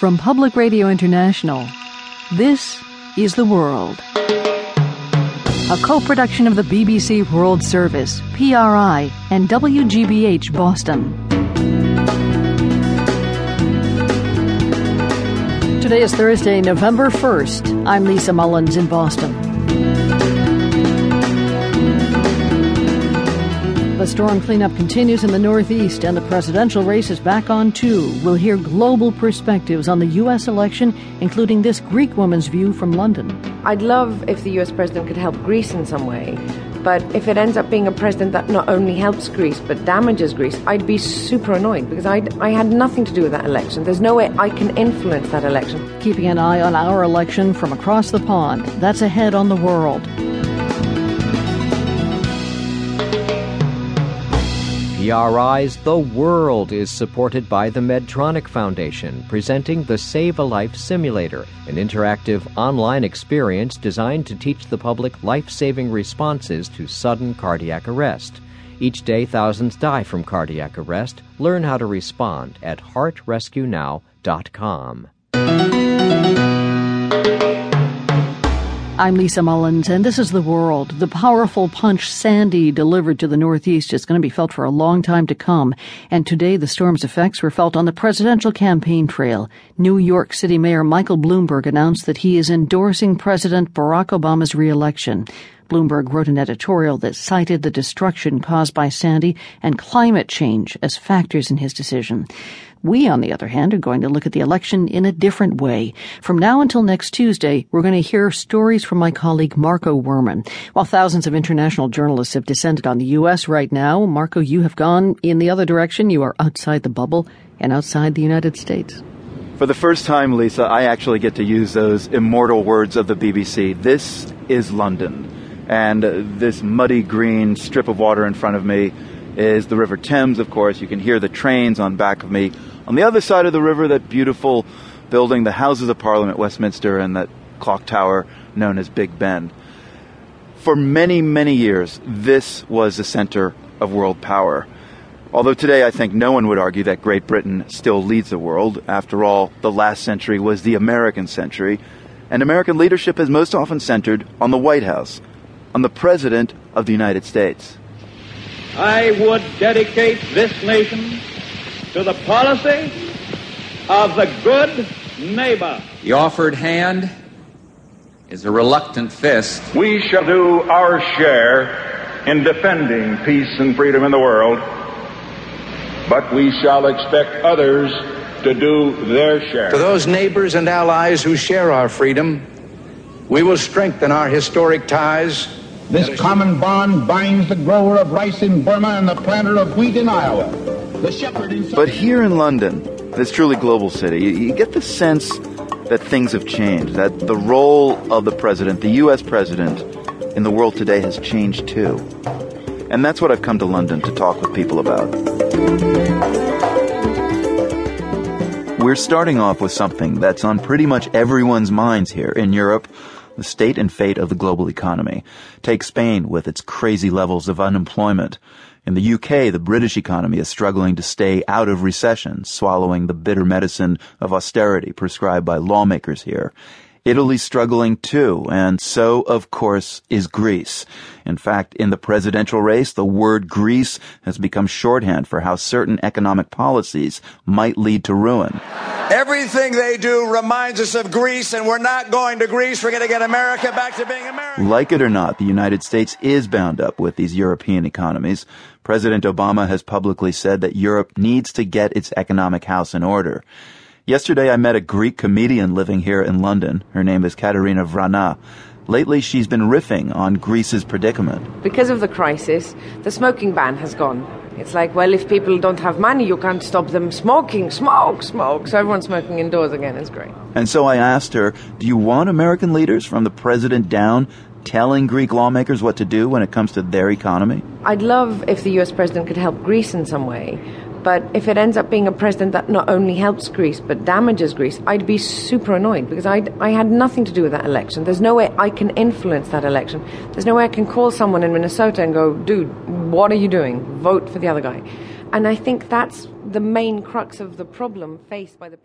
From Public Radio International, this is The World. A co production of the BBC World Service, PRI, and WGBH Boston. Today is Thursday, November 1st. I'm Lisa Mullins in Boston. The storm cleanup continues in the Northeast, and the presidential race is back on too. We'll hear global perspectives on the U.S. election, including this Greek woman's view from London. I'd love if the U.S. president could help Greece in some way. But if it ends up being a president that not only helps Greece but damages Greece, I'd be super annoyed because i I had nothing to do with that election. There's no way I can influence that election. Keeping an eye on our election from across the pond. That's ahead on the world. PRI's The World is supported by the Medtronic Foundation, presenting the Save a Life Simulator, an interactive online experience designed to teach the public life saving responses to sudden cardiac arrest. Each day, thousands die from cardiac arrest. Learn how to respond at heartrescuenow.com. I'm Lisa Mullins, and this is The World. The powerful punch Sandy delivered to the Northeast is going to be felt for a long time to come, and today the storm's effects were felt on the presidential campaign trail. New York City Mayor Michael Bloomberg announced that he is endorsing President Barack Obama's reelection. Bloomberg wrote an editorial that cited the destruction caused by Sandy and climate change as factors in his decision. We, on the other hand, are going to look at the election in a different way. From now until next Tuesday, we're going to hear stories from my colleague Marco Werman. While thousands of international journalists have descended on the U.S. right now, Marco, you have gone in the other direction. You are outside the bubble and outside the United States. For the first time, Lisa, I actually get to use those immortal words of the BBC. This is London. And this muddy green strip of water in front of me is the River Thames, of course. You can hear the trains on back of me on the other side of the river, that beautiful building, the Houses of Parliament, Westminster, and that clock tower known as Big Ben. For many, many years, this was the center of world power. Although today I think no one would argue that Great Britain still leads the world. After all, the last century was the American century, and American leadership has most often centered on the White House, on the President of the United States. I would dedicate this nation to the policy of the good neighbor. The offered hand is a reluctant fist. We shall do our share in defending peace and freedom in the world, but we shall expect others to do their share. To those neighbors and allies who share our freedom, we will strengthen our historic ties. This common bond binds the grower of rice in Burma and the planter of wheat in Iowa. But here in London, this truly global city, you get the sense that things have changed, that the role of the president, the U.S. president, in the world today has changed too. And that's what I've come to London to talk with people about. We're starting off with something that's on pretty much everyone's minds here in Europe the state and fate of the global economy. Take Spain with its crazy levels of unemployment. In the UK, the British economy is struggling to stay out of recession, swallowing the bitter medicine of austerity prescribed by lawmakers here. Italy's struggling too, and so, of course, is Greece. In fact, in the presidential race, the word Greece has become shorthand for how certain economic policies might lead to ruin. Everything they do reminds us of Greece, and we're not going to Greece. We're going to get America back to being America. Like it or not, the United States is bound up with these European economies. President Obama has publicly said that Europe needs to get its economic house in order. Yesterday I met a Greek comedian living here in London. Her name is Katerina Vrana. Lately, she's been riffing on Greece's predicament. Because of the crisis, the smoking ban has gone. It's like, well, if people don't have money, you can't stop them smoking. Smoke, smoke. So everyone's smoking indoors again. It's great. And so I asked her, do you want American leaders from the president down telling Greek lawmakers what to do when it comes to their economy? I'd love if the US president could help Greece in some way. But if it ends up being a president that not only helps Greece but damages Greece, I'd be super annoyed because i I had nothing to do with that election. There's no way I can influence that election. There's no way I can call someone in Minnesota and go, dude, what are you doing? Vote for the other guy. And I think that's the main crux of the problem faced by the